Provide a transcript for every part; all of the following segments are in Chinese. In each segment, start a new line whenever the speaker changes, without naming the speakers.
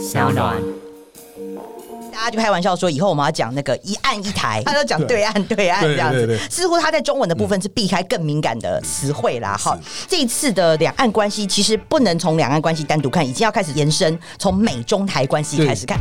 小暖。
大家就开玩笑说，以后我们要讲那个一岸一台，他都讲对岸对岸这样子。似乎他在中文的部分是避开更敏感的词汇啦。哈，这一次的两岸关系其实不能从两岸关系单独看，已经要开始延伸，从美中台关系开始看。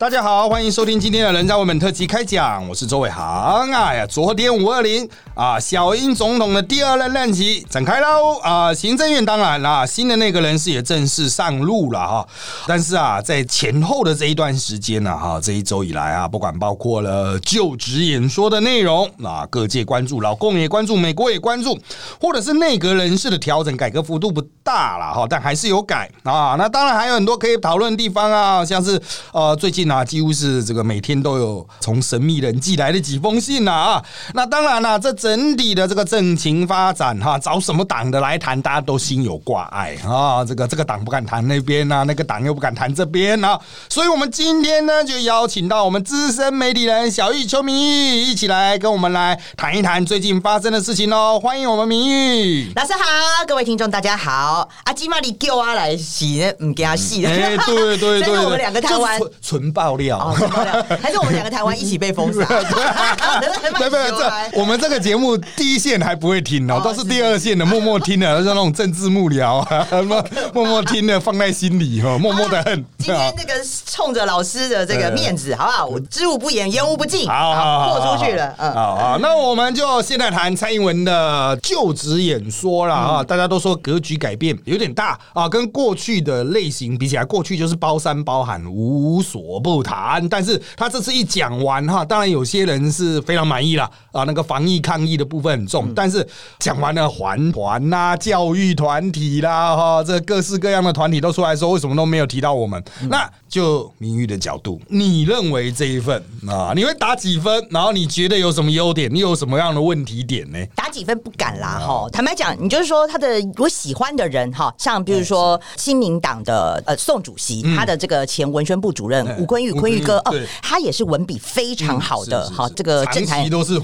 大家好，欢迎收听今天的《人在外本》特辑开讲，我是周伟航。哎呀，昨天五二零啊，小英总统的第二任任期展开喽啊，行政院当然啦，新的那个人士也正式上路了哈。但是啊，在前后的这一段时间呢，哈，这一周以来啊，不管包括了就职演说的内容啊，各界关注，老共也关注，美国也关注，或者是内阁人事的调整，改革幅度不大了哈，但还是有改啊。那当然还有很多可以讨论的地方啊，像是呃，最近啊，几乎是这个每天都有从神秘人寄来的几封信呐啊。那当然啦、这整体的这个政情发展哈，找什么党的来谈，大家都心有挂碍啊。这个这个党不敢谈那边啊，那个党又不敢谈这边啊。所以我们今天呢，就邀请到我们资深媒体人小玉邱明玉一起来跟我们来谈一谈最近发生的事情哦。欢迎我们明玉。
老师好，各位听众大家好。阿基玛里叫我来洗，唔给他洗的。
哎，对对对对，
所以 我们两个台湾
就是纯纯爆料。
哦，真的 还是我们两个台湾一起被封杀？
对 不对？这我们这个节目第一线还不会听哦，
哦
都是第二线的，默默听的，像那种政治幕僚啊，默默默听的放在心里哈，默默的恨。
今天这个冲着老师的这个面子，好不好？我知无不言，言无不尽，
好好好，
豁出去了。嗯，
好好，那我们就现在谈蔡英文的就职演说了啊。大家都说格局改变有点大啊，跟过去的类型比起来，过去就是包山包海无所不谈。但是他这次一讲完哈，当然有些人是非常满意了啊，那个防疫抗疫的部分很重，但是讲完了环团啦、教育团体啦哈，这各式各样的团体都出来说，为什么都没有提到我们？那就名誉的角度，你认为这一份啊，你会打几分？然后你觉得有什么优点？你有什么样的问题点呢？
打几分不敢啦，哈。坦白讲，你就是说他的我喜欢的人哈，像比如说亲民党的呃宋主席，他的这个前文宣部主任
嗯
吴坤玉，坤玉哥哦，他也是文笔非常好的哈，这个政坛
都是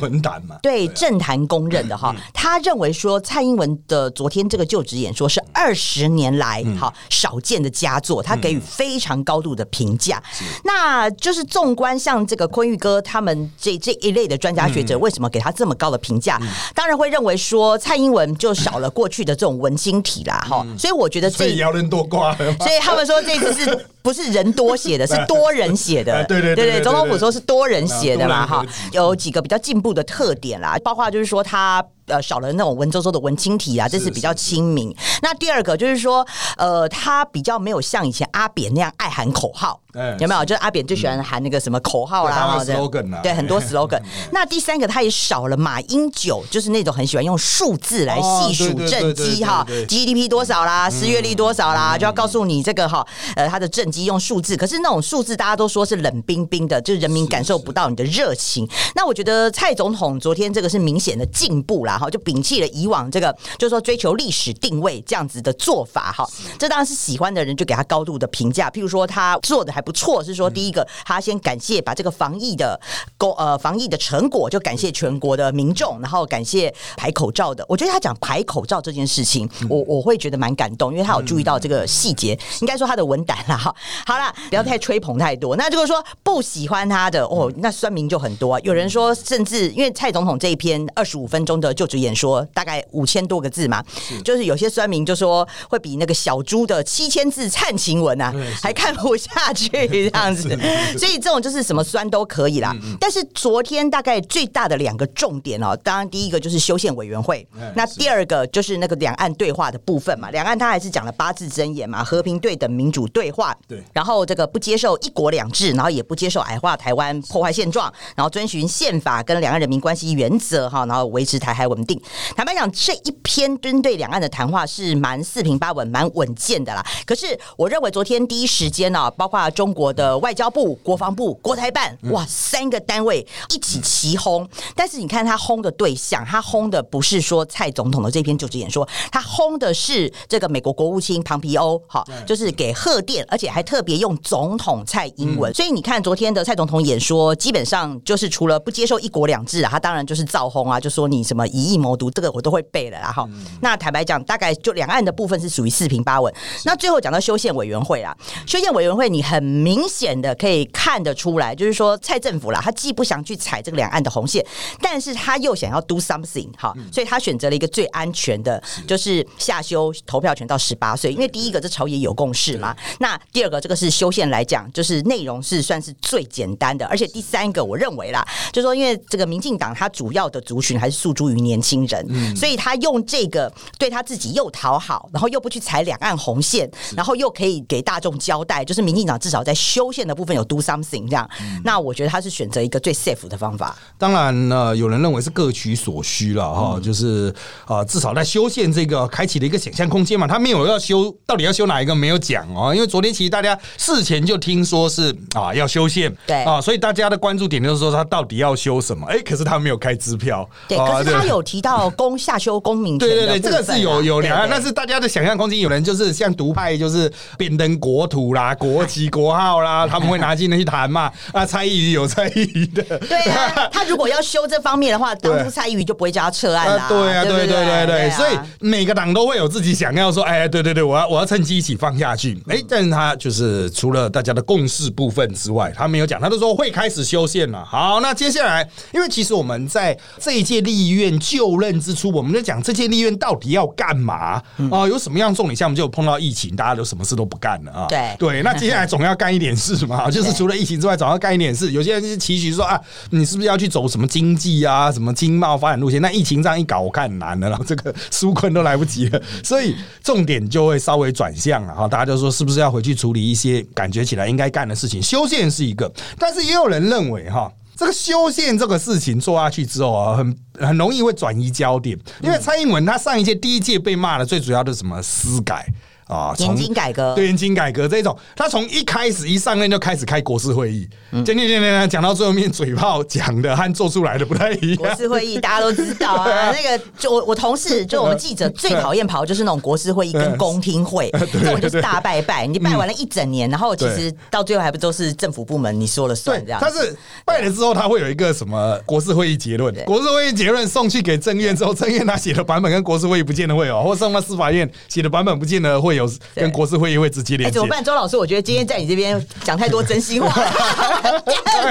对政坛公认的哈，
嗯
他认为说蔡英文的昨天这个就职演说是二十年来
嗯
哈少见的佳作，他给予非常高度的评价。那就是纵观像这个坤玉哥他们这这一类的专家学
嗯
者，为什么给他这么高的评价？当然会认为说蔡英文就少了过去的这种文青体啦哈，所以我觉得这
嗯所以。摇人多挂。
所以他们说这次是不是人多写的，是多人写的？
哎对对对对对
总统府说是多人写的嘛，哈有几个比较进步的特点啦，包括就是说他。呃，少了那种文绉绉的文青体啊，这是比较亲民。那第二个就是说，呃，他比较没有像以前阿扁那样爱喊口号，
哎
有没有？就是阿扁最喜欢喊那个什么口号啦
，slogan 啊。
对，很多 slogan。那第三个，他也少了马英九，就是那种很喜欢用数字来细数政绩哈，GDP 多少啦，失业率多少啦，就要告诉你这个哈，呃，他的政绩用数字，可是那种数字大家都说是冷冰冰的，就是人民感受不到你的热情。那我觉得蔡总统昨天这个是明显的进步啦，哈，就摒弃了以往这个就是说追求历史定位这样子的做法哈。这当然是喜欢的人就给他高度的评价，譬如说他做的还不错，是说第一个他先感谢把这个防疫的工呃防疫的成果就感谢全国的民众，然后感谢排口罩的。我觉得他讲排口罩这件事情，我我会觉得蛮感动，因为他有注意到这个细节，应该说他的文胆啦哈。好啦，不要太吹捧太多。那如果说不喜欢他的哦，那酸民就很多啊、有人说，甚至因为蔡总统这一篇二十五分钟的就职演说，大概五千多个字嘛，就是有些酸民就说会比那个小猪的七千字灿情文啊还看不下去这样子。所以这种就是什么酸都可以啦。但是昨天大概最大的两个重点哦，当然第一个就是修宪委员会
嗯，
那第二个就是那个两岸对话的部分嘛。两岸他还是讲了八字真言嘛，和平对等民主对话，
对
然后这个不接受一国两制，然后也不接受矮化台湾、破坏现状，然后遵循宪法跟两岸人民关系原则哈，然后维持台海稳定。坦白讲，这一篇针对两岸的谈话是蛮四平八稳、蛮稳健的啦。可是我认为昨天第一时间呢、包括中国的外交部、国防部、国台办，哇，三个单位一起齐轰。但是你看他轰的对象，他轰的不是说蔡总统的这篇就职演说，他轰的是这个美国国务卿庞皮欧，好，就是给贺电，而且还特别用总统蔡英文。所以你看昨天的蔡总统演说，基本上就是除了不接受一国两制啊，他当然就是造轰啊，就说你什么以意谋独，这个我都会背了啦哈。那坦白讲，大概就两岸的部分是属于四平八稳。那最后讲到修宪委员会啦，修宪委员会你很明显的可以看得出来，就是说蔡政府啦，他既不想去踩这个两岸的红线，但是他又想要 do something 哈，所以他选择了一个最安全的，就是下修投票权到十八岁，因为第一个这朝野有共识嘛，那第二个这个是修宪来讲，就是内容是算是最简单的，而且第三个我认为啦，就是说因为这个民进党它主要的族群还是诉诸于年轻人，所以他用这个对他自己又讨好，然后又不去踩两岸红线，然后又可以给大众交代，就是民进党至少在修宪的部分有 do something 这样，那我觉得他是选择一个最 safe 的方法。
当然呢，有人认为是各取所需了哈，就是啊，至少在修宪这个开启了一个想象空间嘛。他没有要修，到底要修哪一个没有讲哦。因为昨天其实大家事前就听说是啊要修宪，
对
啊，所以大家的关注点就是说他到底要修什么？哎，可是他没有开支票，
对，可是他有提到公下修公民权，
对对对，这个是有有两岸，
对对
但是大家的想象空间，有人就是像独派，就是变登国土啦、国籍、国号啦，他们会拿进来去谈嘛。啊，蔡依瑜有蔡依瑜的，
对啊，他如果要修这方面的话，当初蔡依瑜就不会叫他撤案啦。
啊，对啊，
对
对对对所以每个党都会有自己想要说，哎，对对对，我要我要趁机一起放下去。哎，但是他就是除了大家的共识部分之外，他没有讲，他都说会开始修宪了。好，那接下来，因为其实我们在这一届立院就任之初，我们在讲这些立院到底要干嘛啊？有什么样重点项目？就碰到疫情，大家都什么事都不干了啊。
对
对，那接下来 总要干一点事嘛，就是除了疫情之外，总要干一点事。有些人就是期许说啊，你是不是要去走什么经济啊、什么经贸发展路线？那疫情这样一搞，我看很难的，然 后这个纾困都来不及了，所以重点就会稍微转向了哈。大家就说是不是要回去处理一些感觉起来应该干的事情？修宪是一个，但是也有人认为哈。这个修宪这个事情做下去之后啊，很很容易会转移焦点，因为蔡英文他上一届第一届被骂的最主要的是什么？私改啊，从
年金改革，
对年金改革这种，他从一开始一上任就开始开国事会议，讲讲讲讲讲到最后面嘴炮讲的和做出来的不太一样。国。
事会议大家都知道啊，那个就我我同事就我们记者最讨厌跑就是那种国事会议跟公听会，这种就是大拜拜，你拜完了一整年，然后其实到最后还不都是政府部门你说了算这样，
他是拜了之后，他会有一个什么国事会议结论，国事会议结论送去给政院之后，政院他写的版本跟国事会议不见得会有，或送到司法院写的版本不见得会有跟国事会议会直接
哎，
连接
怎么。办？周老师，我觉得今天在你这边讲太多真心话了，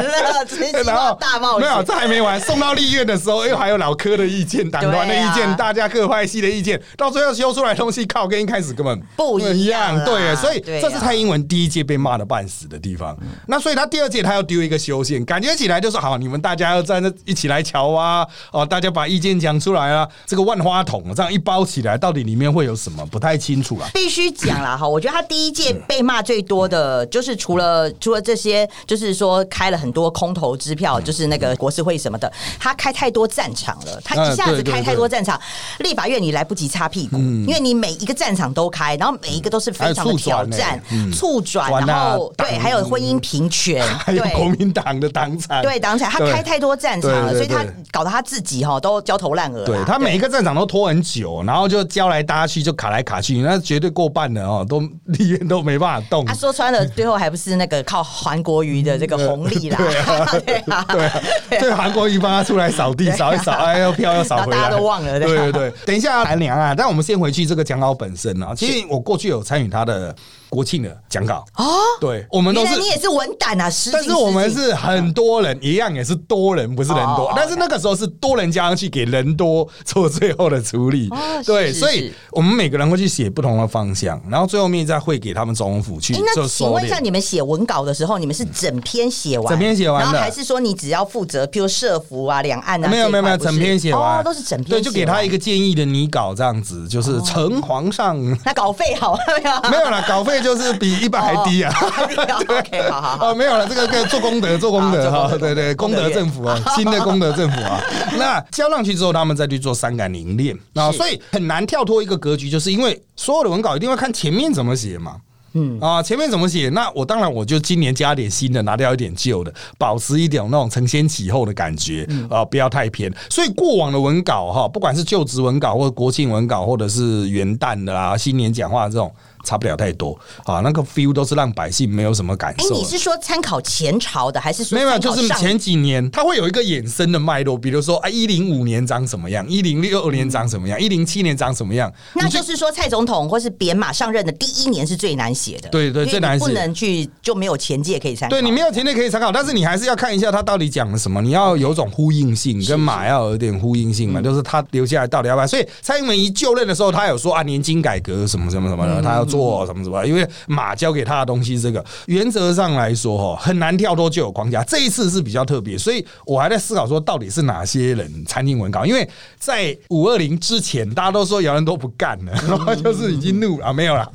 了，真心话大冒
没有，这还没完。送到立院的时候，又还有老科的意见、党团的意见、
啊
大家各派系的意见，到最后修出来的东西，靠，跟一开始根本
不一样啦
对，所以这是蔡英文第一届被骂的半死的地方。那所以他第二届他要丢一个修宪，感觉起来就是好，你们大家要站在一起来瞧啊，哦，大家把意见讲出来啊，这个万花筒这样一包起来，到底里面会有什么？不太清楚了。
必须讲啦哈，我觉得他第一届被骂最多的，就是除了除了这些，就是说开了很多空头支票，就是那个国事会什么的，他开太多战场了，他一下子开太多战场，立法院你来不及擦屁股，因为你每一个战场都开，然后每一个都是非常的挑战
促转
然后对，还有婚姻平权，
还有国。民党的党产，
对，党产他开太多战场了，所以他搞得他自己哈都焦头烂额。
对他每一个战场都拖很久，然后就交来搭去，就卡来卡去，那绝对过半的哦，都立院都没办法动
他。说穿了，最后还不是那个靠韩国瑜的这个红利啦？
对啊
对啊，
对啊，对韩国瑜帮他出来扫地，扫一扫，哎呦，票又扫回来，
都忘了对
对对对，等一下谈两岸，但我们先回去这个讲稿本身啊。其实我过去有参与他的国庆的讲稿
哦，
对，我们都是
你也是文胆啊，
但是我们是很多人，一样也是多人，不是人多
哦。
但是那个时候是多人加上去，给人多做最后的处理
哦。
对，所以我们每个人会去写不同的方向，然后最后面再会给他们总统府去
哎，那请问一下，你们写文稿的时候，你们是整篇写完，
整篇写完的
然后还是说你只要负责，譬如社服啊、两岸啊？
没有没有没有，整篇写完
哦，都是整篇
对，就给他一
个。
建议的拟稿，这样子就是呈皇上。
那稿费好 没有？
没有了，稿费就是比一般还低啊。
哦 OK，好好好。
哦，没有了，这个可以做功德，做功德哈，对对，功德政府啊，新的功德政府啊。那交上去之后，他们再去做三感凝练，那所以很难跳脱一个格局，就是因为所有的文稿一定要看前面怎么写嘛。嗯啊，前面怎么写？那我当然我就今年加点新的，拿掉一点旧的，保持一点那种承先启后的感觉啊，不要太偏。所以过往的文稿哈，不管是就职文稿或者国庆文稿，或者是元旦的啦、新年讲话这种，差不了太多啊。那个 feel 都是让百姓没有什么感受
哎，
受。
你是说参考前朝的，还是说
没有，就是前几年它会有一个衍生的脉络，比如说啊，一零五年长什么样，一零六年长什么样，一零七年长什么样，
那就是说，蔡总统或是扁马上任的第一年是最难写的，
对对最难写
你不能去就没有前届可以参考。
对你没有前届可以参考，但是你还是要看一下他到底讲了什么，你要有种呼应性，跟马要有点呼应性
嗯
嘛，就是他留下来到底要不要。所以蔡英文一就任的时候，他有说啊，年金改革什么什么什么
嗯
的，他要做什么什么，因为马交给他的东西，这个原则上来说哈，很难跳脱旧有框架。这一次是比较特别，所以我还在思考说，到底是哪些人参进文稿？因为在五二零之前，大家都说姚人都不干了，然 后就是已经怒了啊，没有了，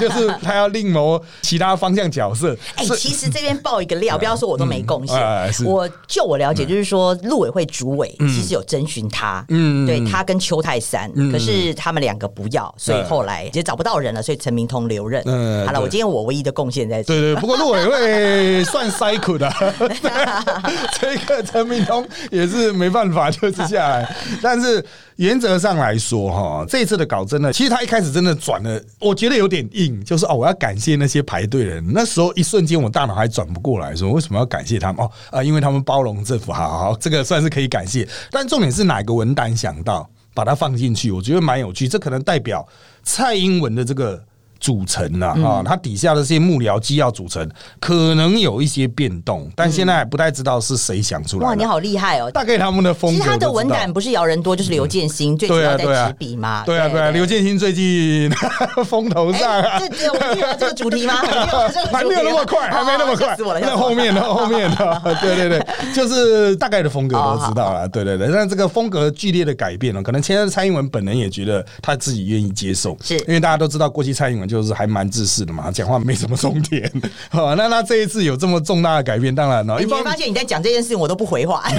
就是他要另谋其他方向角色。
哎、其实这边爆一个料，不要说我都没贡献。我就我了解，就是说陆委会主委其实有征询他，
嗯
对他跟邱泰山，可是他们两个不要，所以后来也找不到人了，所以陈明通留任。嗯好了，我今天我唯一的贡献在这。
对对，不过陆委会算 cycle 的，对 这个陈明通也是没办法就是下来，但是原则上来说哈，这次的稿真的，其实他一开始真的转了，我觉得有点硬，就是哦，我要感谢那些排队的人，那时候一瞬间我大脑还转不过来，说为什么要感谢他们？哦啊、因为他们包容政府，好好好，这个算是可以感谢，但重点是哪个文胆想到把它放进去，我觉得蛮有趣，这可能代表蔡英文的这个。组成了啊，它底下的这些幕僚机要组成，可能有一些变动，但现在还不太知道是谁想出来。
哇，你好厉害哦！
大概他们的风格。
其实他的文胆不是姚人多，就是刘建新，最主
对啊，
要
对啊
在执笔嘛。
对啊，对啊，刘建新最近 风头上。
这这我这个主题吗？还没有这个主题吗
还没有那么快，还没那么快
死我了！
后面的 后面的，对对对，就是大概的风格都知道了，对对对。但这个风格剧烈的改变了，可能现在蔡英文本人也觉得他自己愿意接受，
是
因为大家都知道过去蔡英文就是还蛮自私的嘛，讲话没什么重点。好，那他这一次有这么重大的改变，当然了，一方
你会发现你在讲这件事情，我都不回话。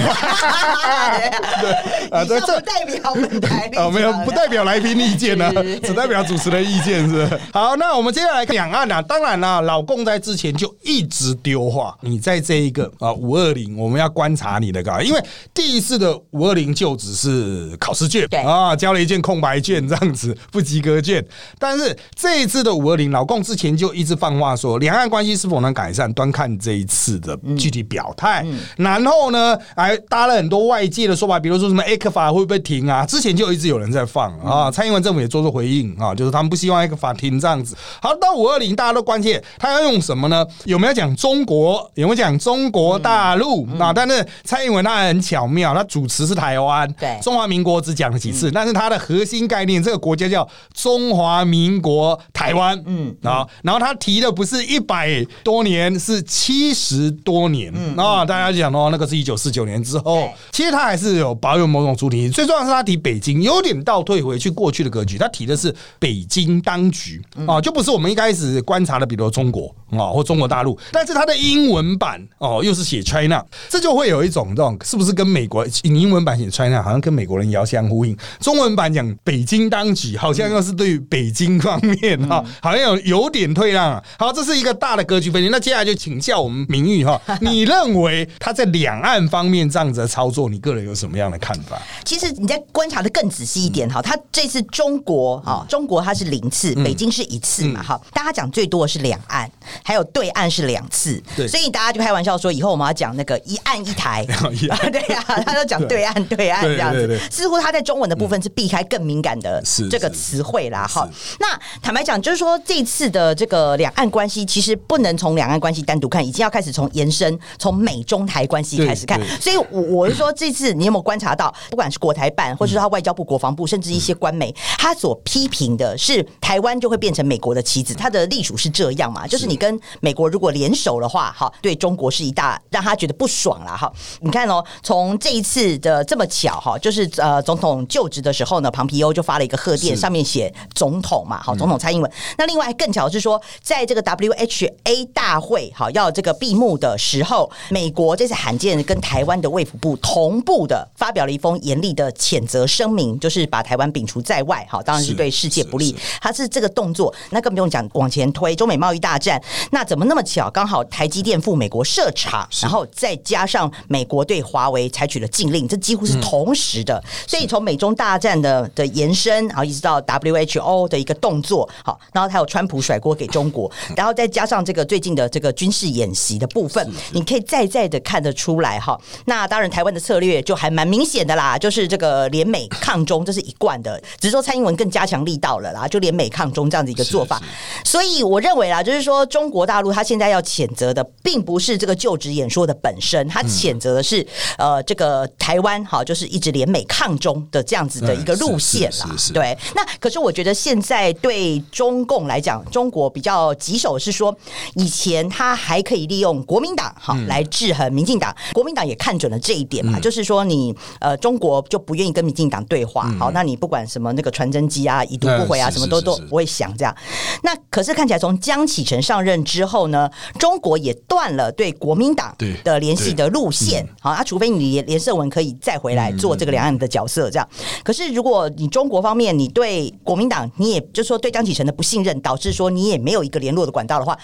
对
啊这这
不代表本台立
哦，没有，不代表来宾意见呢
是，
只代表主持人意见是是。好，那我们接下来看两岸啊，当然啦，老共在之前就一直丢话，你在这一个啊五二零，我们要观察你的稿，因为第一次的五二零就只是考试卷，
对
啊，交了一件空白卷这样子，不及格卷。但是这一次的五二零，老共之前就一直放话说，两岸关系是否能改善，端看这一次的具体表态。然后呢，还搭了很多外界的说法，比如说什么 A 克法会不会停啊？之前就一直有人在放啊，蔡英文政府也做出回应啊，就是他们不希望 A 克法停这样子。好，到五二零大家都关切他要用什么呢？有没有讲中国？有没有讲中国大陆啊？但是蔡英文他很巧妙，他主持是台湾，
对
中华民国只讲了几次，但是他的核心概念，这个国家叫中华民国台湾，嗯啊，然后他提的不是一百多年，是七十多年。啊，大家就讲哦，那个是一九四九年之后，其实他还是有保有某种主体，最重要是他提北京，有点倒退回去过去的格局，他提的是北京当局。啊，就不是我们一开始观察的，比如中国啊或中国大陆，但是他的英文版哦又是写 China，这就会有一种这种是不是跟美国英文版写 China 好像跟美国人遥相呼应，中文版讲北京当局好像又是对于北京方面哈，好像有有点退让啊。好，这是一个大的格局分析。那接下来就请教我们明玉哈，你认为他在两岸方面这样子的操作，你个人有什么样的看法？
其实你在观察的更仔细一点哈，他这次中国哈，中国它是零次，北京是一次嘛哈，大家讲最多的是两岸，还有对岸是两次，
对
所以大家就开玩笑说，以后我们要讲那个一岸一台，对呀，他都讲对岸对岸这样子，似乎他在中文的部分是避开更敏感的这个词汇啦哈。那坦白讲，就是说这次的这个两岸关系，其实不能从两岸关系单独看，已经要开始从延伸，从美中台关系开始看。所以我我是说，这次你有没有观察到，不管是国台办，或者是他外交部、国防部，甚至一些官媒，他所批评的是台湾就会变成美国的棋子，他的隶属是这样嘛？就是你跟美国如果联手的话，哈，对中国是一大让他觉得不爽啦，哈。你看哦，从这一次的这么巧哈，就是呃总统就职的时候呢，庞皮欧就发了一个贺电，上面写总统嘛，好，总统蔡英文。那另外更巧的是说，在这个 WHA 大会好要这个闭幕的时候，美国这次罕见跟台湾的卫福部同步的发表了一封严厉的谴责声明，就是把台湾摒除在外，好，当然是
是
对世界不利
是。
它是这个动作，那更不用讲往前推，中美贸易大战，那怎么那么巧？刚好台积电赴美国设厂，然后再加上美国对华为采取了禁令，这几乎是同时的。所以从美中大战的的延伸，然后一直到 WHO 的一个动作，好，然后还有川普甩锅给中国，然后再加上这个最近的这个军事演习的部分，你可以再再的看得出来哈。那当然，台湾的策略就还蛮明显的啦，就是这个联美抗中，这是一贯的，只是说蔡英文更加强力道了啦，就联美抗中这样子一个做法。所以我认为啦，就是说中国大陆他现在要谴责的，并不是这个就职演说的本身，他谴责的是呃这个台湾哈，就是一直联美抗中的这样子的一个路线啦。对，那可是我觉得现在对中共来讲，中国比较棘手是说，以前他还可以利用国民党哈来制衡民进党，国民党也看准了这一点嘛，就是说你呃中国就不愿意跟民进党对话，好，那你不管什么那个传真机啊、已读不回啊，什么都都不会想这样。那可是看起来从江启臣上任之后呢，中国也断了对国民党的联系的路线，好，啊，除非你连胜文可以再回来做这个两岸的角色这样。可是如果你中国方面你对国民党，你也就是说对江启臣的不信任，导致说你也没有一个联络的管道的话，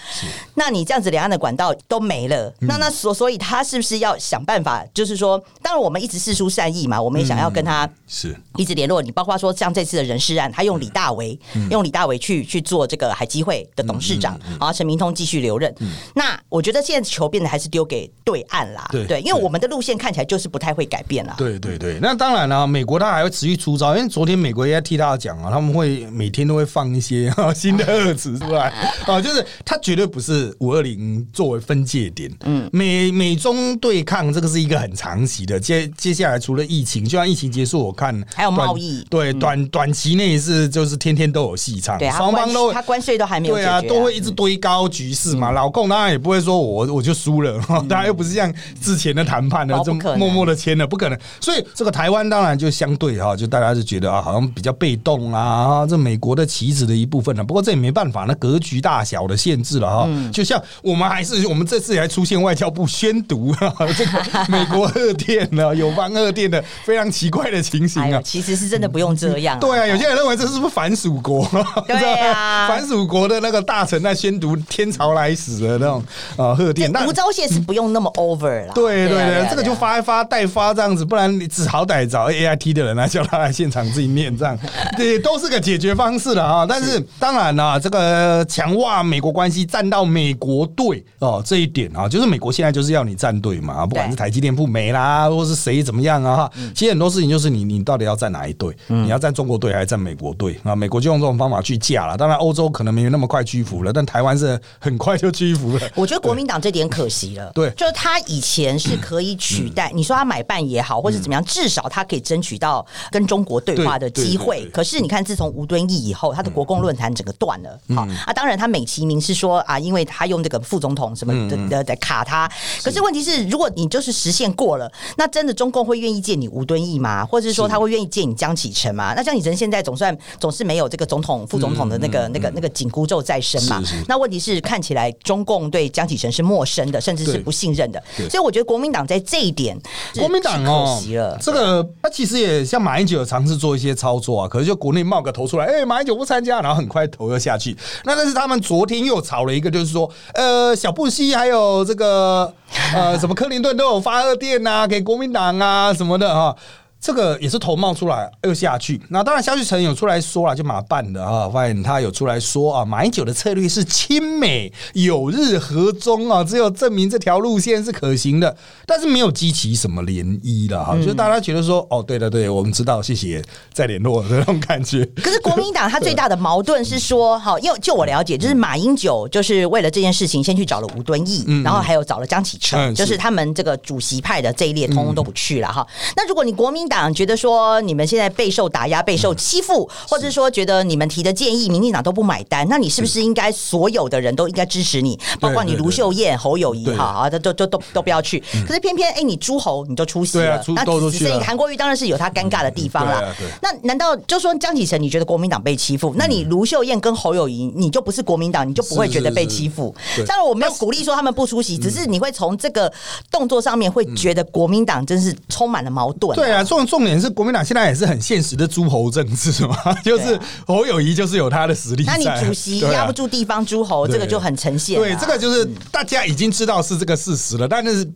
那你这样子两岸的管道都没了。那那所所以他是不是要想办法？就是说，当然我们一直事出善意嘛，我们也想要跟他
是
一直联络你。包括说像这次的人事案，他用李大为用李大为去去做这个海基会的董事长，然后，陈明通继续留任。那我觉得现在球变得还是丢给对岸啦，对，因为我们的路线看起来就是不太会改变了。
对对对，那当然了，美国他还会持续出招，因为昨天美国也在替他讲啊，他们会每天都会放一些新的二词出来。啊，就是他绝对不是五二零作为分界点，嗯，美美中对抗这个是一个很长期的，接接下来除了疫情，就像疫情结束，我看
还有贸易，
对，短短期内是就是天天都有戏唱，双方都
他关税都还没有
对啊，都会一直堆高局势嘛，老共当然也不会说我我就输了，大家又不是像之前的谈判的这么默默的签了，不可能，所以这个台湾当然就相对哈，就大家就觉得啊，好像比较被动啊，这美国的棋子的一部分了，不过这也没办法，那格局大小的限制了哈，就像我们还是我们这次还出现外交部宣读这个 美国二电呢，有方二电的非常奇怪的情形啊，
其实是真的不用这样，
对啊，有些人认为这是不是反蜀国，
对啊，
反蜀国的那个大臣在宣读天朝来使的那种啊贺电，
吴钊燮是不用那么 over 了，
对对对，这个就发一发代发这样子，不然你只好歹找 A I T 的人来叫他来现场自己念这样，对，都是个解决方式了啊，但是当然了，这个强化美国关系站到美国队哦这一点啊，就是美国现在就是要你站队嘛，不管是台积电不美啦，或是谁怎么样啊哈，其实很多事情就是你你到底要站哪一队，你要站中国队还是站美国队啊？美国就用这种方法去架了，当然欧洲可能没有那么快屈服了，但台湾是很快就屈服了。
我觉得国民党这点可惜了，
对，
就是他以前是可以取代，你说他买办也好，或者怎么样，至少他可以争取到跟中国对话的机会。可是你看，自从吴敦义以后，他的国共论坛整个断了。好啊，当然他美其名是说啊，因为他用这个副总统什么的在卡他。可是问题是，如果你就是实现过了，那真的中共会愿意借你吴敦义吗？或者是说他会愿意借你江启臣吗？那江启臣现在总算总是没有这个总统、副总统的那个、那个、那个紧箍咒在身嘛？那问题是看起来中共对江启臣是陌生的，甚至是不信任的。所以我觉得国民党在这一点，
国民党可惜了，这个他其实也像马英九有尝试做一些操作啊，可是就国内冒个头出来，哎，马英九不参加，然后很快头又下去。那但是他们昨天又炒了一个，就是说，呃，小布希还有这个呃，什么克林顿都有发二电啊，给国民党啊什么的哈。这个也是头冒出来又下去，那当然萧旭成有出来说了，就马办的啊，发现他有出来说啊，马英九的策略是亲美有日和中啊，只有证明这条路线是可行的，但是没有激起什么涟漪了哈，就大家觉得说哦，对的对，我们知道，谢谢再联络的那种感觉。
可是国民党他最大的矛盾是说，好，因为就我了解，就是马英九就是为了这件事情先去找了吴敦义，然后还有找了江启臣，就是他们这个主席派的这一列通通都不去了哈。那如果你国民党觉得说你们现在备受打压、备受欺负，或者说觉得你们提的建议，民进党都不买单，那你是不是应该所有的人都应该支持你？包括你卢秀燕、侯友谊，哈啊，都都都都都不要去。可是偏偏哎，你诸侯你就出席了，
那
只剩韩国瑜当然是有他尴尬的地方了。那难道就说江启臣，你觉得国民党被欺负？那你卢秀燕跟侯友谊，你就不是国民党，你就不会觉得被欺负？当然我没有鼓励说他们不出席，只是你会从这个动作上面会觉得国民党真是充满了矛盾。
对啊，重点是国民党现在也是很现实的诸侯政治嘛，就是侯友谊就是有他的实力在。
那你主席压不住地方诸侯，这个就很呈现啊。
对，这个就是大家已经知道是这个事实了，但是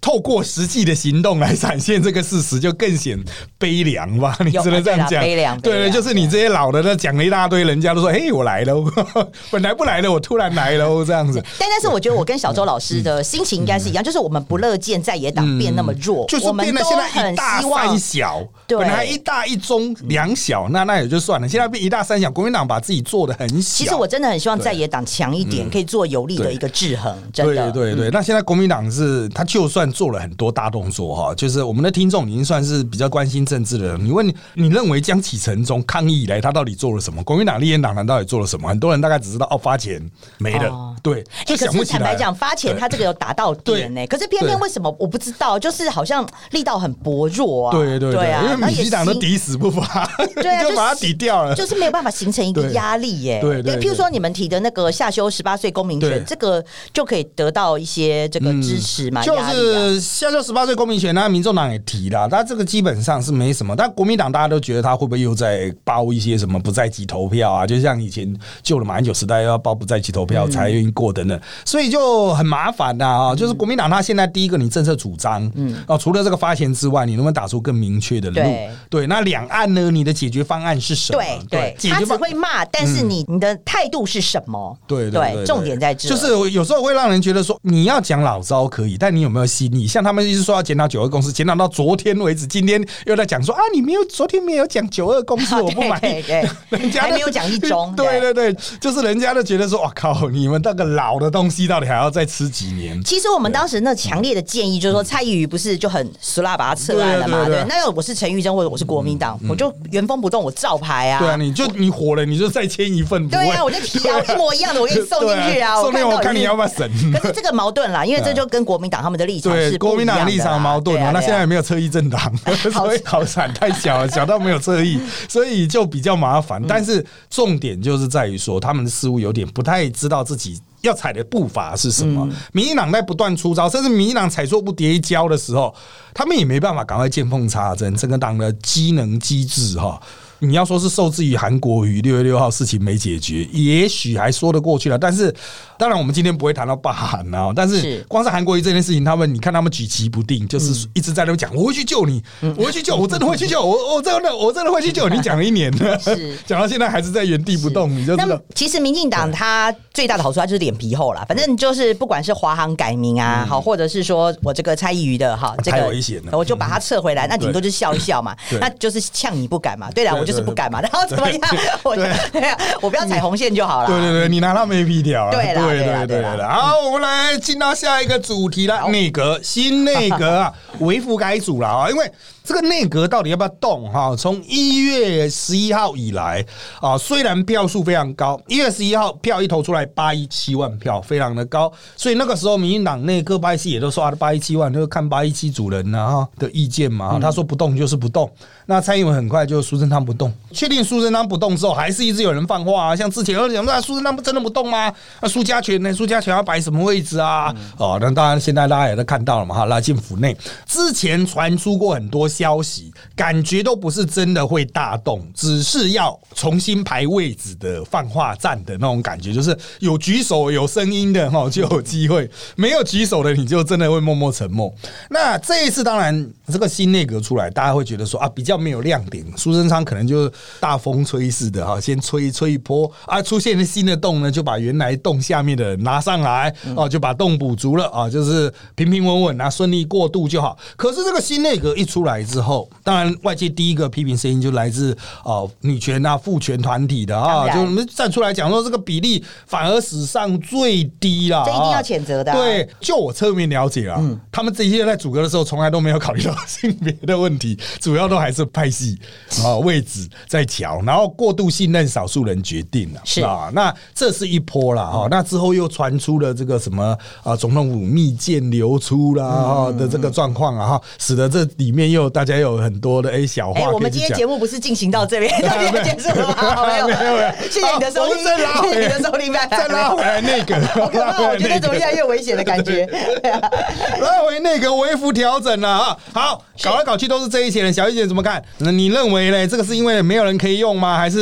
透过实际的行动来展现这个事实，就更显悲凉吧？你只能这样讲。
悲凉
对
对，
就是你这些老的，那讲了一大堆，人家都说：“嘿，我来了，本来不来的，我突然来了，这样子。”
但但是我觉得我跟小周老师的心情应该是一样，就是我们不乐见在野党变那么弱，
嗯就是
我们都
变得现在
很希望
三小，
对
本来一大一中两小，那那也就算了，现在变一大三小，国民党把自己做的很小。
其实我真的很希望在野党强一点，可以做有力的一个制衡。真的，嗯
对对对，那现在国民党是他就算做了很多大动作哈，就是我们的听众已经算是比较关心政治的人。你问你，你认为江启臣从抗议以来，他到底做了什么？国民党、立宪党团到底做了什么？很多人大概只知道哦，发钱没了，
哦
对，就
欸可
想不起来。
是坦白讲，发钱他这个有打到点呢、可是偏偏
对
为什么我不知道？就是好像力道很薄弱啊。
对对对，
啊，
因为民进党都抵死不发，
对啊，
就把它抵掉了。
就是没有办法形成一个压力耶。
对对对
譬如说你们提的那个下修十八岁公民权，这个就可以得到一些这个支持嘛，
就。是下修十八岁公民权，那民众党也提了，但这个基本上是没什么。但国民党大家都觉得他会不会又在包一些什么不在籍投票啊？就像以前旧的马英九时代要包不在籍投票才愿意过等等，所以就很麻烦的啊。就是国民党他现在第一个，你政策主张，嗯，哦，除了这个发钱之外，你能不能打出更明确的路？
对
对，那两岸呢？你的解决方案是什么？
对对，他只会骂，但是你你的态度是什么？
对对对，
重点在这，
就是有时候会让人觉得说，你要讲老招可以，但你有没有心意？像他们一直说要检讨九二公司，检讨到昨天为止，今天又在讲说啊，你没有昨天没有讲九二公司，我不满意。
对对对
人家
还没有讲一中
对对对，就是人家都觉得说，哇靠，你们那个老的东西到底还要再吃几年？
其实我们当时那强烈的建议就是说，蔡依瑜不是就很俗辣把他撤案了嘛？那要我是陈玉珍或者我是国民党，我就原封不动，我照牌啊。
对啊，你就你火了，你就再签一份，
对啊，我就提啊，一模一样的，我给你送进去啊。
对送进我看你要不要审。
可是这个矛盾啦，因为这就跟国民党他们的立场
对
是不
国民党立场矛盾啊，那现在也没有侧翼政党，所以好惨，太小了，小到没有侧翼，所以就比较麻
嗯
烦。但是重点就是在于说，他们的事务有点不太知道自己。要踩的步伐是什么？
嗯
民进党在不断出招，甚至民进党踩错不跌一跤的时候，他们也没办法赶快见缝插针。整个党的机能机制哈，你要说是受制于韩国瑜六月六号事情没解决，也许还说得过去了。但是，当然我们今天不会谈到罢韩啊，但是
是。
光是韩国瑜这件事情，他们你看他们举棋不定，就是一直在那边讲我会去救你，我会去救，我真的会去救，我我真的 我真的会去救你，讲了一年了，讲到现在还是在原地不动，你就知道。
那么。其实民进党他最大的好处，他就是脸皮厚啦。反正就是不管是华航改名啊，好，或者是说我这个蔡依瑜的哈，这个
危险了。
我就把它撤回来，那顶多就是笑一笑嘛，那就是呛你不敢嘛。对啦，
对。
我就是不敢嘛，然后怎么样？我我不要踩红线就好了。
对对对，你拿他没皮条啊！
对啦
对
对啦对。
好，我们来进到下一个主题了，内阁新内阁啊，为辅改组了啊，因为。这个内阁到底要不要动哈？从一月十一号以来啊，虽然票数非常高，一月十一号票一投出来八一七万票，非常的高，所以那个时候民进党内各派系也都说啊，八一七万就是看八一七主人呐哈的意见嘛。他说不动就是不动，那蔡英文很快就苏贞昌不动，确定苏贞昌不动之后，还是一直有人放话啊，像之前有人讲说苏贞昌不真的不动吗？那苏家权呢？苏家权要摆什么位置啊？哦，那当然现在大家也都看到了嘛哈，拉进府内。之前传出过很多消息，感觉都不是真的会大动，只是要重新排位置的放话站的那种感觉，就是有举手有声音的哈就有机会，没有举手的你就真的会默默沉默。那这一次当然这个新内阁出来，大家会觉得说啊比较没有亮点，苏贞昌可能就是大风吹似的哈，先吹一吹一波啊，出现了新的洞呢，就把原来洞下面的拿上来哦，就把洞补足了啊，就是平平稳稳啊，顺利过渡就好。可是这个新内阁一出来之后，当然外界第一个批评声音就来自哦女权啊、父权团体的啊，就我们站出来讲说这个比例反而史上最低啦，
这一定要
啊
谴责的啊。
对，就我侧面了解啊，他们这些在组阁的时候，从来都没有考虑到性别的问题，主要都还是派系啊位置在调，然后过度信任少数人决定了，
是。
啊，那这是一波啦哈，那之后又传出了这个什么啊总统府密件流出啦哈的这个状况况啊哈，使得这里面又大家有很多的哎小话
哎，我们今天节。目不是进行到这边，到这边结束了吗？没有，
没有
谢谢你的收听，谢谢你的收听，
再拉回来 那个，
好可怕，我觉得 怎么越来越危险的感觉。
拉回那个微幅调整了啊！好，搞来搞去都是这一些人，小玉姐怎么看？那你认为呢？这个是因为没有人可以用吗？还是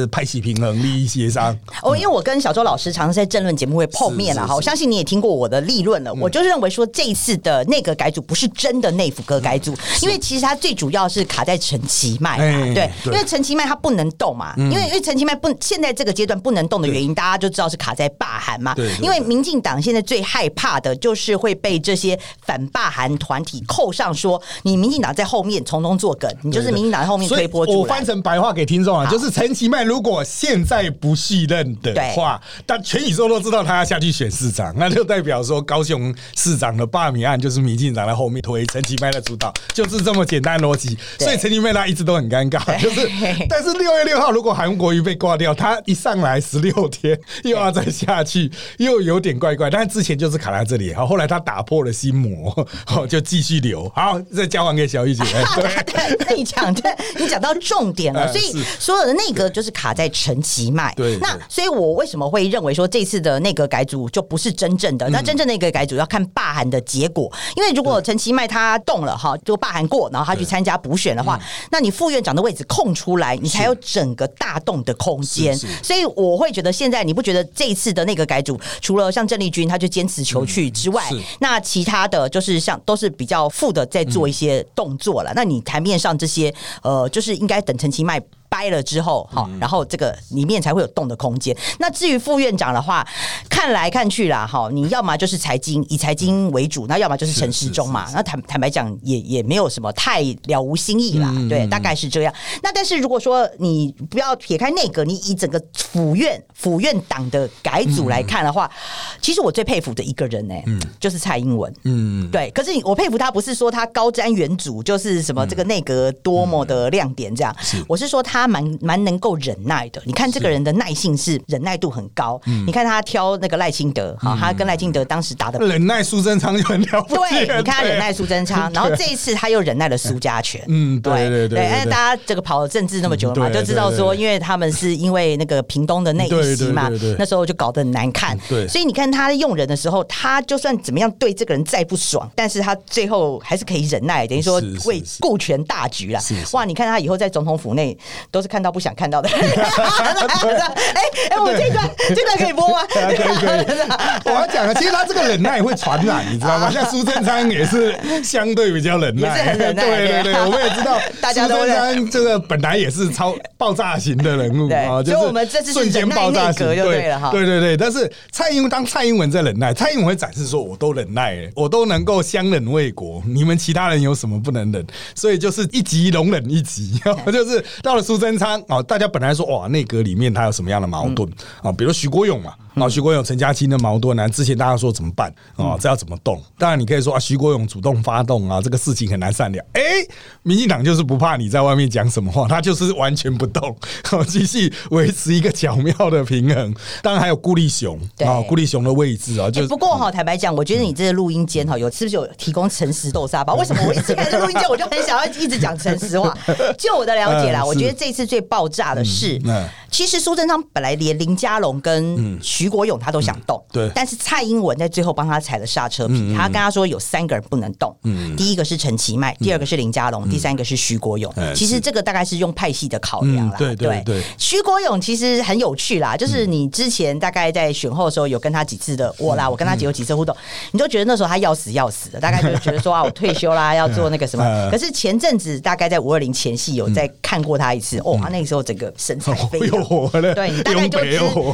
呃派系平衡、利益协商？
哦，因为我跟小周老师常常在政论节目会碰面了哈，我相信你也听过我的立论了。我就是认为说这一次的内阁改组不是真的内府阁改组，因为其实它最主要是卡在陈其迈对，因为陈其迈他不能动嘛，因为因为陈其迈不现在这个阶段不能动的原因，大家就知道是卡在罢韩嘛
对
因为民进党现在最害怕的就是会被这些反罢韩团体扣上说你民进党在后面从中作梗，你就是民进党在后面推波助澜。
我翻。成白话给听众啊，就是陈其迈如果现在不续任的话，但全宇宙都知道他要下去选市长，那就代表说高雄市长的罢免案就是民进党在后面推，陈其迈的主导，就是这么简单逻辑。所以陈其妹她一直都很尴尬，就是但是六月六号如果韩国瑜被挂掉，他一上来十六天又要再下去，又有点怪怪。但是之前就是卡在这里，好，后来他打破了心魔，好就继续留。好，再交还给小玉姐。哎 对。
你讲对，你讲到重点了，
呃
所以所有的内阁就是卡在陈其迈。
对
那所以我为什么会认为说这次的内阁改组就不是真正
嗯
的？那真正的内阁改组要看罢韩的结果，因为如果陈其迈他动了哈，就罢韩过，然后他去参加补选的话，
嗯
那你副院长的位置空出来，你才有整个大动的空间。所以我会觉得现在你不觉得这一次的那个改组，除了像郑丽君他就坚持求去之外，
嗯
那其他的就是像都是比较负的在做一些动作了。那你台面上这些呃，就是应该等陈其迈。掰了之后，好，然后这个里面才会有动的空间。那至于副院长的话，看来看去啦，哈，你要么就是财经，以财经为主，那要么就是陈时中嘛。那坦坦白讲，也也没有什么太了无新意啦，对，大概是这样。那但是如果说你不要撇开内阁，你以整个府院府院党的改组来看的话，其实我最佩服的一个人呢、就是蔡英文。
嗯，
对，可是我佩服他，不是说他高瞻远瞩，就是什么这个内阁多么的亮点这样。我是说他蛮蛮能够忍耐的。你看这个人的耐性是忍耐度很高。你看他挑那个赖清德，好，他跟赖清德当时打的。
忍耐苏贞昌就很了不起
对，你看他忍耐
对
苏贞昌，然后这一次他又忍耐了苏家权。
嗯对对对对
对，因为大家这个跑了政治那么久了嘛，就知道说，因为他们是因为那个屏东的那一席嘛那时候就搞得很难看。
对
所以你看他用人的时候，他就算怎么样对这个人再不爽，但是他最后还是可以忍耐，等于说为顾全大局啦
是。是
哇，你看他以后在总统府内都是看到不想看到的。哎哎，我这段这段可以播吗？
啊可以可以，我要讲啊，其实他这个忍耐会传染，你知道吗？像苏贞昌也是相对比较忍耐，
也是很忍耐
对对对，我们也知道，
大家都
苏贞昌这个本来也是超爆炸型的人物啊，就
我们这次是
瞬间爆炸型，
对了哈
对对对。但是蔡英文当蔡英文在忍耐，蔡英文会展示说，我都忍耐了，我都能够相忍为国，你们其他人有什么不能忍？所以就是一级容忍一级，就是到了苏贞昌哦，大家本来说哇，内阁里面他有什么样的矛盾啊？比如徐国勇嘛。啊，徐国勇、陈嘉青的矛盾呢、之前大家说怎么办啊，这要怎么动？当然，你可以说啊，徐国勇主动发动啊，这个事情很难善了。哎、民进党就是不怕你在外面讲什么话，他就是完全不动，哦，继续维持一个巧妙的平衡。当然还有顾立雄
对
啊，顾立雄的位置啊，就
欸不过哈，坦白讲，我觉得你这个录音间哈，有是不是有提供诚实豆沙包？为什么我一直看这录音间，我就很想要一直讲诚实话？就我的了解啦，我觉得这次最爆炸的是其实苏贞昌本来连林佳龙跟徐国勇他都想动，
对。
但是蔡英文在最后帮他踩了刹车皮，他跟他说有三个人不能动，第一个是陈其迈，第二个是林佳龙，第三个是徐国勇。
哎。
其实这个大概是用派系的考量啦
嗯，对对对。
徐国勇其实很有趣啦，就是你之前大概在选后的时候有跟他几次的我啦，我跟他有几次互动，你都觉得那时候他要死要死的，大概就觉得说啊，我退休啦，要做那个什么。
嗯。
可是前阵子大概在五二零前夕有在看过他一次，哦，他那个时候整个身材飞
又
扬。对你大概就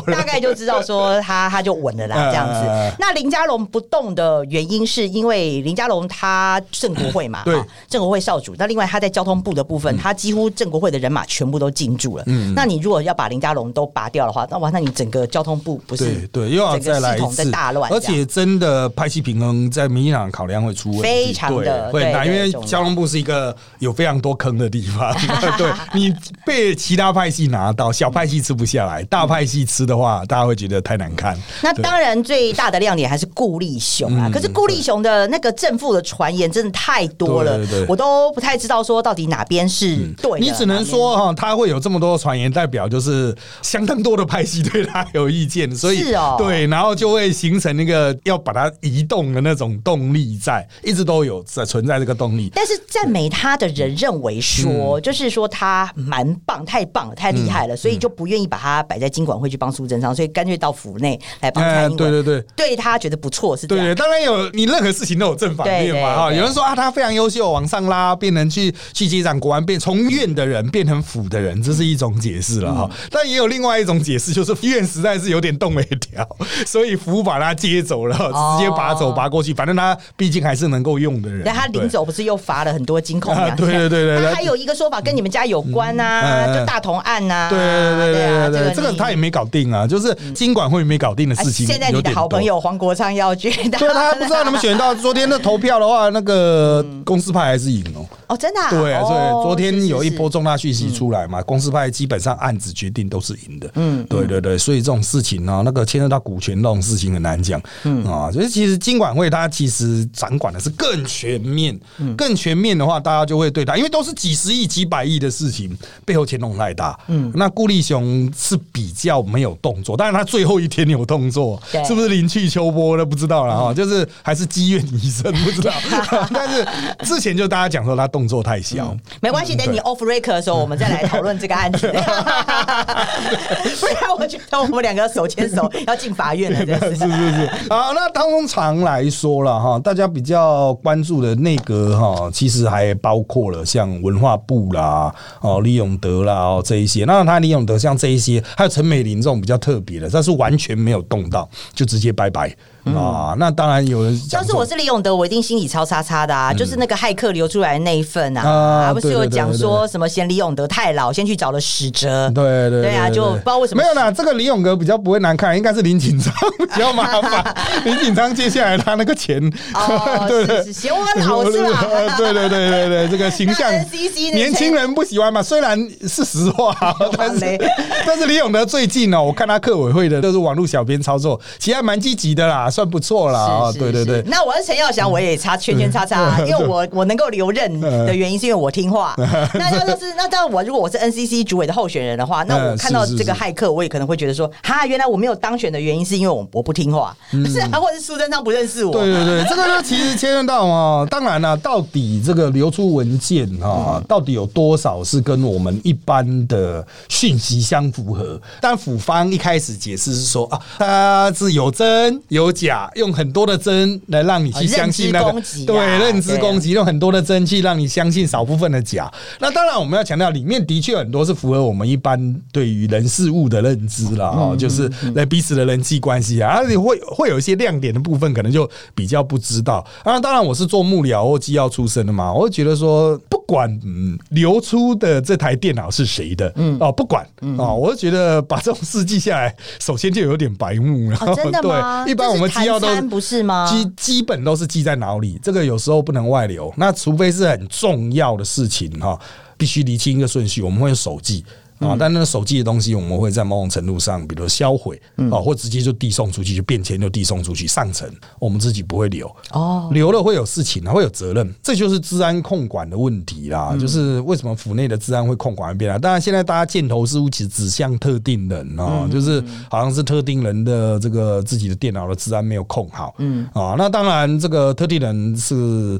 大概就知道说他他就稳了啦，这样子
呃。
那林佳龙不动的原因是因为林佳龙他正国会嘛，
对
哈正国会少主。那另外他在交通部的部分，他几乎正国会的人马全部都进驻了。嗯那你如果要把林佳龙都拔掉的话，那哇，那你整个交通部不是
对对，又要再来一
在
次
大乱，
而且真的派系平衡在民进党考量会出问题，
非常的
对会很大，因为交通部是一个有非常多坑的地方，对你被其他派系拿到，小派系吃不下来，大派系吃的话，大家会觉得太难看。
那当然，最大的亮点还是顾立雄啊。
嗯
可是顾立雄的那个正负的传言真的太多了我都不太知道说到底哪边是对的。
你只能说哈，他会有这么多传言，代表就是相当多的派系对他有意见，所以
是哦
对，然后就会形成那个要把它移动的那种动力在，一直都有在存在这个动力。
但是赞美他的人认为说，
嗯
就是说他蛮棒，太棒了，太厉害了，所以就不愿意把他摆在经管会去帮苏贞昌，所以干脆到府内来帮蔡英文。
哎对对对。
对他觉得不错是这样
对对，。当然有，你任何事情都有正反面嘛哈。有人说啊，他非常优秀，往上拉，变成去去接掌国安，变从院的人变成府的人，这是一种解释了哈。
嗯
但也有另外一种解释，就是院实在是有点动没调，所以府把他接走了，
哦
直接拔走拔过去，反正他毕竟还是能够用的人。
那他临走不是又罚了很多金控两
啊对对对对
还有一个说法跟你们家有关
啊、
就大同案呐、
对对对
啊
对对，这个他也没搞定啊，就是经管会没搞定的事情。
现在你的好朋。友黄国昌要决定，
对他不知道能不能选到，昨天的投票的话，那个公司派还是赢哦。
哦，真的、啊，
对啊，所
哦
以昨天有一波重大讯息出来嘛，公司派基本上案子决定都是赢的。嗯，对对对，所以这种事情呢，那个牵涉到股权那种事情很难讲。嗯。啊，所以其实金管会它其实掌管的是更全面，更全面的话，大家就会对它，因为都是几十亿、几百亿的事情，背后牵动太大。嗯，那顾立雄是比较没有动作，但是他最后一天有动作，是不是临去秋波的不知道了哈，就是还是积怨已深不知道，但是之前就大家讲说他动作太小。
没关系，等你 off record 的时候，我们再来讨论这个案子。不然我觉得我们两个手牵手要进法院了，真
是
是。
是是，好，那通常来说了哈，大家比较关注的内阁哈，其实还包括了像文化部啦、哦李永德啦哦这一些。那他李永德像这一些，还有陈美玲这种比较特别的，但是完全没有动到，就直接拜拜啊。那当然有人
要是我是李永德，我一定心里超叉叉的啊！就是那个骇客流出来的那一份啊，
啊
不是有讲说什么嫌李永德太老，先去找了史哲。
对对
对啊就不知道为什么
没有啦。这个李永德比较不会难看，应该是林锦昌比较麻烦。林锦昌接下来他那个钱，
哦，
对对
嫌我老是吧？
对对对对对，这个形象年轻人不喜欢嘛。虽然是实话，但是但是李永德最近呢，我看他客委会的都是网络小编操作，其实还蛮积极的啦，算不错啦。啊，
是
对对对。
那我是陈耀祥，我也插圈圈叉叉，因为我 我能够留任的原因是因为我听话。那要是那当然，我如果我是 NCC 主委的候选人的话，那我
嗯
看到
是是是
这个骇客，我也可能会觉得说，哈，原来我没有当选的原因是因为我我不听话，是啊，或者是苏贞昌不认识我。
对对对，这个呢，其实牵涉到啊，当然了、到底这个流出文件啊，到底有多少是跟我们一般的讯息相符合？但府方一开始解释是说啊，它是有真有假，用很多的真来让你去相信那个对认知攻击，用很多的真去让你相信少部分的假。那当然，我们要强调，里面的确很多是符合我们一般对于人事物的认知了，哦，就是来彼此的人际关系啊，而且会会有一些亮点的部分，可能就比较不知道。啊，当然我是做幕僚或机要出身的嘛，我会觉得说，不管嗯流出的这台电脑是谁的，嗯哦，不管哦，我就觉得把这种事记下来，首先就有点白目了。
哦，真的吗？
对，一般我们
这是
机要都
不是吗？
基基本都是记在脑里，这个有时候不能外流。那除非是很重要的事情哈，必须理清一个顺序，我们会用手记。啊，但那个手机的东西，我们会在某种程度上，比如销毁啊，或直接就递送出去，就变钱就递送出去上层，我们自己不会留。
哦，
留了会有事情啊，会有责任，这就是治安控管的问题啦。就是为什么府内的治安会控管一遍啊？当然，现在大家箭头似乎只指向特定人啊，就是好像是特定人的这个自己的电脑的治安没有控好，嗯。啊，那当然这个特定人是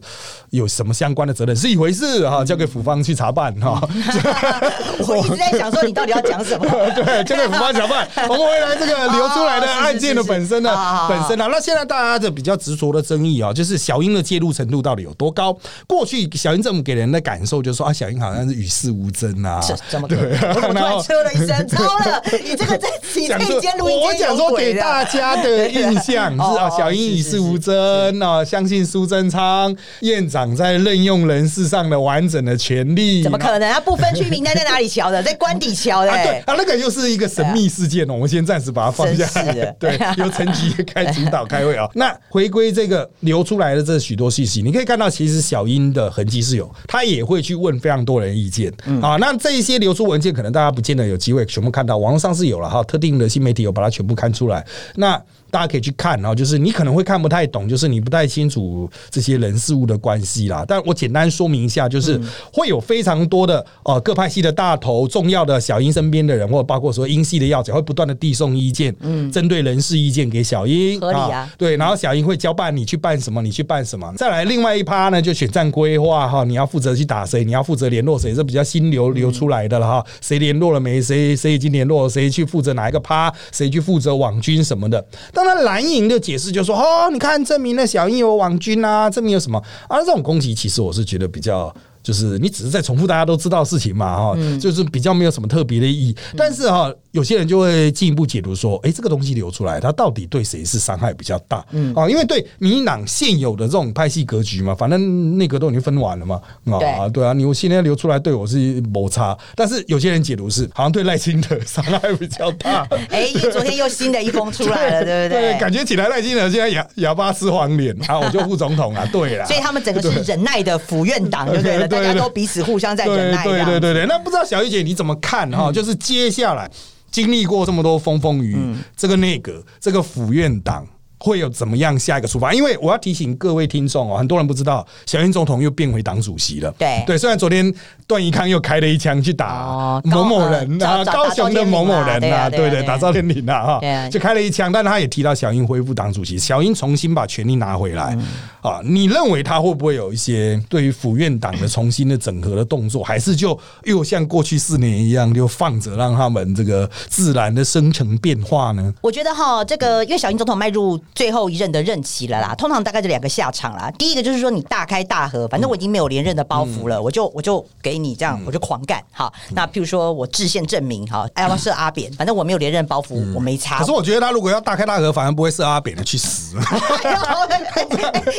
有什么相关的责任是一回事哈，交给府方去查办哈。
我一直在想说你到底要讲什么？
对，交给府方查办。我们回来这个流出来的案件的本身的
是是好好好
本身啊，那现在大家的比较执着的争议啊，就是小英的介入程度到底有多高？过去小英政府给人的感受就是说啊，小英好像是与世无争啊，
这怎么 可能？我突然车了一声，超了！你这个在你这间录音
我讲说给大家的印象是啊，
哦
小英与世无争啊，相信苏贞昌院长在任用人事上的完整的权利，
怎么可能？他不分区名单在哪里瞧的？在官邸瞧的、
啊，对
欸。
啊，那个又是一个神秘事件哦，我们先暂时把它放下。对，由陈吉开主导开会啊。那回归这个流出来的这许多信息，你可以看到，其实小英的痕迹是有，他也会去问非常多人意见啊。那这一些流出文件，可能大家不见得有机会全部看到，网络上是有了哈，特定的新媒体有把它全部看出来。那大家可以去看啊，就是你可能会看不太懂，就是你不太清楚这些人事物的关系啦。但我简单说明一下，就是会有非常多的呃各派系的大头、重要的小英身边的人，或者包括说英系的要角，会不断的递送意见，嗯，针对人事意见给小英，
合理啊。
对，然后小英会交办你去办什么，你去办什么。再来另外一趴呢，就选战规划哈，你要负责去打谁，你要负责联络谁，这比较新流流出来的了哈。谁联络了没？谁谁已经联络？谁去负责哪一个趴？谁去负责网军什么的？当然，蓝营的解释就说：“哦，你看，证明了小英有网军啊，证明有什么啊？这种攻击，其实我是觉得比较。”就是你只是在重复大家都知道的事情嘛，哈，就是比较没有什么特别的意义。但是哈，有些人就会进一步解读说，哎，这个东西流出来，它到底对谁是伤害比较大？嗯，啊，因为对民进党现有的这种派系格局嘛，反正内阁都已经分完了嘛，啊，对啊，你我现在流出来对我是摩擦，但是有些人解读是好像对赖清德伤害比较大。
哎，昨天又新的一封出来了，对不对？
感觉起来赖清德现在哑哑巴吃黄连啊，我就副总统啊，对了，
所以他们整个是忍耐的府院党，对不对？大家都彼此互相在忍耐。
对对对对，那不知道小玉姐你怎么看哈？就是接下来经历过这么多风风雨雨，这个内阁，这个府院党。会有怎么样下一个出发？因为我要提醒各位听众哦，很多人不知道，小英总统又变回党主席了。
对
对，虽然昨天段宜康又开了一枪去打某某人啊，高雄的某某人啊，对对，打赵天麟啊，哈，就开了一枪，但他也提到小英恢复党主席，小英重新把权力拿回来啊。你认为他会不会有一些对于府院党的重新的整合的动作，还是就又像过去四年一样，就放着让他们这个自然的生成变化呢？
我觉得哈，这个因为小英总统迈入。最后一任的任期了啦，通常大概就两个下场啦。第一个就是说你大开大合，反正我已经没有连任的包袱了，我就我就给你这样，我就狂干。好，那譬如说我制宪证明，好，要不要设阿扁？反正我没有连任包袱，我没差。
可是我觉得他如果要大开大合，反而不会设阿扁的，去死。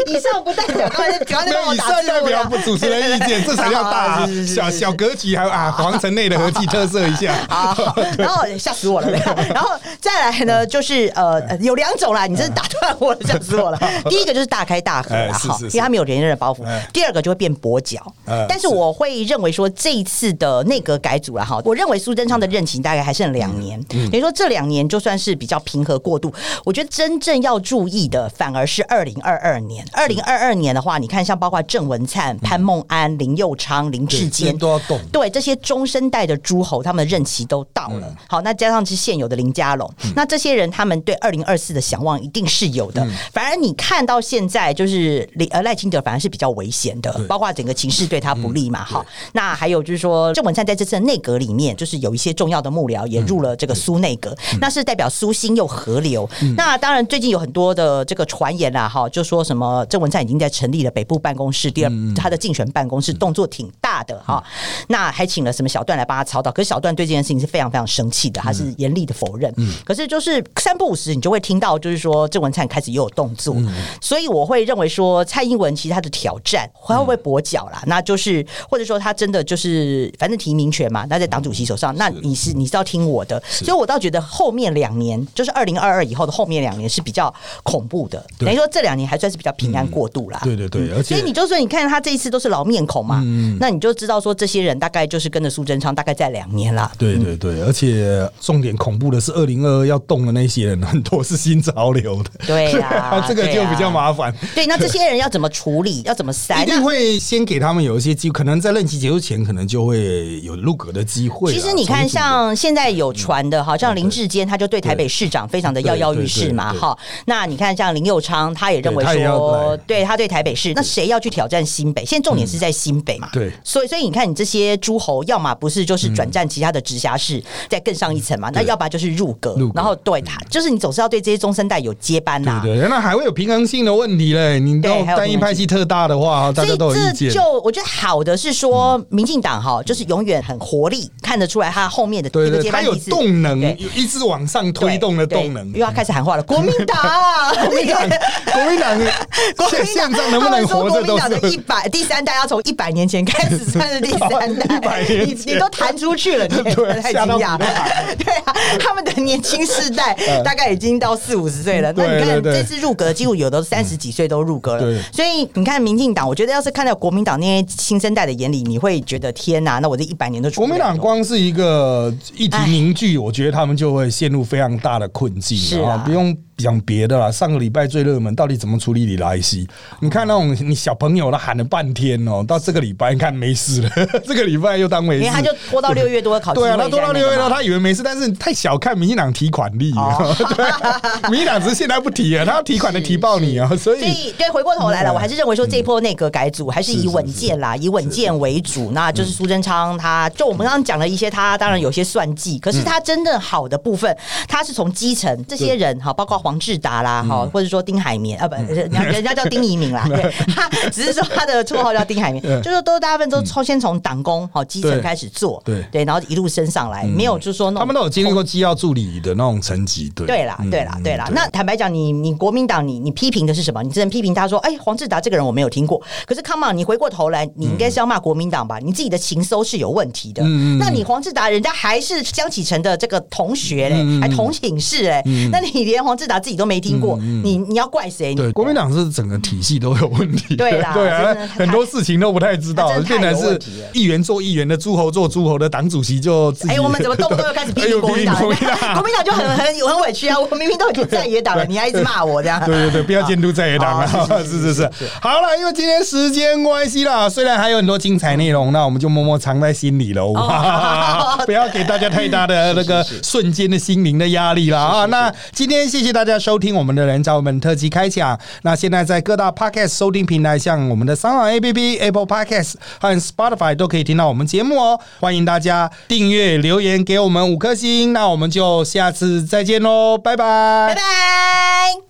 以上不代表，
以上代表不主持人意见，这才叫大小小格局，还有啊皇城内的和气特色一下。
好，然后吓死我了。然后再来呢，就是呃有两种啦，你这是打断我了，吓死我了。第一个就是大开大合了哈，因为他没有连任的包袱。第二个就会变跛脚。但是我会认为说这一次的内阁改组了哈，我认为苏贞昌的任期大概还剩两年，等于说这两年就算是比较平和过渡。我觉得真正要注意的反而是二零二二年。二零二二年的话，你看像包括郑文灿、潘孟安、林佑昌、林志坚
都要动，
对这些中生代的诸侯，他们的任期都到了。好，那加上是现有的林佳龙，那这些人他们对二零二四的想望一定是有的。反而你看到现在就是呃赖清德反而是比较危险的，包括整个情势对他不利嘛。哈，那还有就是说郑文灿在这次内阁里面，就是有一些重要的幕僚也入了这个苏内阁，那是代表苏新又合流。那当然最近有很多的这个传言啦，哈，就说什么郑文灿已经在成立了北部办公室，第二他的竞选办公室动作挺大的哈。那还请了什么小段来帮他操刀，可是小段对这件事情是非常非常生气的，他是严厉的否认。可是就是三不五时，你就会听到就是说郑文灿开始也有动作，所以我会认为说蔡英文其实他的挑战会不会跛脚啦？那就是或者说他真的就是反正提名权嘛，那在党主席手上，那你是你是要听我的，所以我倒觉得后面两年就是二零二二以后的后面两年是比较恐怖的，等于说这两年还算是比较平安过渡啦。
对对对，而且
所以你就说你看他这一次都是老面孔嘛，那你就知道说这些人大概就是跟着苏贞昌大概在两年了。
对对对，而且重点恐怖的是二零二二要动的那些人很多是新潮流的，
对呀，
这个就比较麻烦。
对，那这些人要怎么处理？要怎么塞？
一定会先给他们有一些机会，可能在任期结束前，可能就会有入阁的机会。
其实你看，像现在有传的，哈像林志坚他就对台北市长非常的跃跃欲试嘛，哈。那你看，像林佑昌，他也认为说，对他对台北市，那谁要去挑战新北？现在重点是在新北嘛，
对。
所以，所以你看，你这些诸侯，要么不是就是转战其他的直辖市，再更上一层嘛，那要不然就是入阁，然后对他，就是你总是要对这些中生代有接班呐。
对，那还会有平衡性的问题嘞。你都单一派系特大的话，大家都有意见。
就我觉得好的是说，民进党哈，就是永远很活力，看得出来他后面的这个接班
有动能，有一直往上推动的动能。
又要开始喊话了，国民党，
国民党，国民党，国民党能不能活着？
国民党的一百第三代要从一百年前开始只 算是第三代
100，年
你
前
你都弹出去了，太惊讶了。对啊，他们的年轻世代大概已经到四五十岁了。那你看这次入阁，几乎有的三十几岁都入阁
对。
了。所以你看民进党，我觉得要是看到国民党那些新生代的眼里，你会觉得天哪，那我这一百年都出
国民党光是一个议题凝聚，我觉得他们就会陷入非常大的困境
是啊
不用讲别的啦。上个礼拜最热门，到底怎么处理李莱西？你看那种你小朋友，他喊了半天哦，到这个礼拜你看没事了，这个礼拜又当没事，
因为他就拖到六月多考
对啊，他拖到六月多，他以为没事，但是太小看民进党提款力了。
哦
对啊，民进党只是现在不提啊，他要提款的提爆你啊，所
所
以
以，对，回过头来了，
嗯
我还是认为说这一波内阁改组还是以稳健啦，以稳健为主。那就是苏贞昌，他就我们刚刚讲了一些，他当然有些算计，可是他真正好的部分，他是从基层这些人哈，包括黄志达啦哈，或者说丁海绵啊，不，人家人家叫丁仪明啦，对，他只是说他的绰号叫丁海绵，就是都大部分都从先从党工哈基层
对。
开始做，
对。
对，然后一路升上来，没有就是说
他们都有经历过机要助理的那种层级，对。
对啦，
嗯
对啦，对啦。
嗯
那坦白讲，你你国民党，你你批评的是什么？你只能批评他说，哎，黄志达这个人我没有听过。可是，come on，你回过头来，你应该是要骂国民党吧？你自己的情搜是有问题的。
嗯
那你黄志达，人家还是江启臣的这个同学嘞，
嗯
还同寝室嘞。那你连黄志达自己都没听过，你你要怪谁？
嗯对，国民党是整个体系都有问题。
对啦
对啊，很多事情都不太知道
他，真的太
变成是议员做议员的，诸侯做诸侯的，党主席就自己。
哎，我们怎么动不动就开始 批评国民党？
国民党
就很很很委屈啊！我明明都已经在野党了，你还一直骂我这样。
对对对，不要监督在野党
哦
啊！是是是，好了，因为今天时间关系啦，虽然还有很多精彩内容，那我们就默默藏在心里喽，
哦
不要给大家太大的那个瞬间的心灵的压力了啊！那今天谢谢大家收听我们的人找我们特辑开讲，那现在在各大 podcast 收听平台，像我们的三网 APP、Apple Podcast 和 Spotify 都可以听到我们节目哦，欢迎大家订阅、留言给我们五颗星，那我们就下次再见喽，拜拜。
拜拜。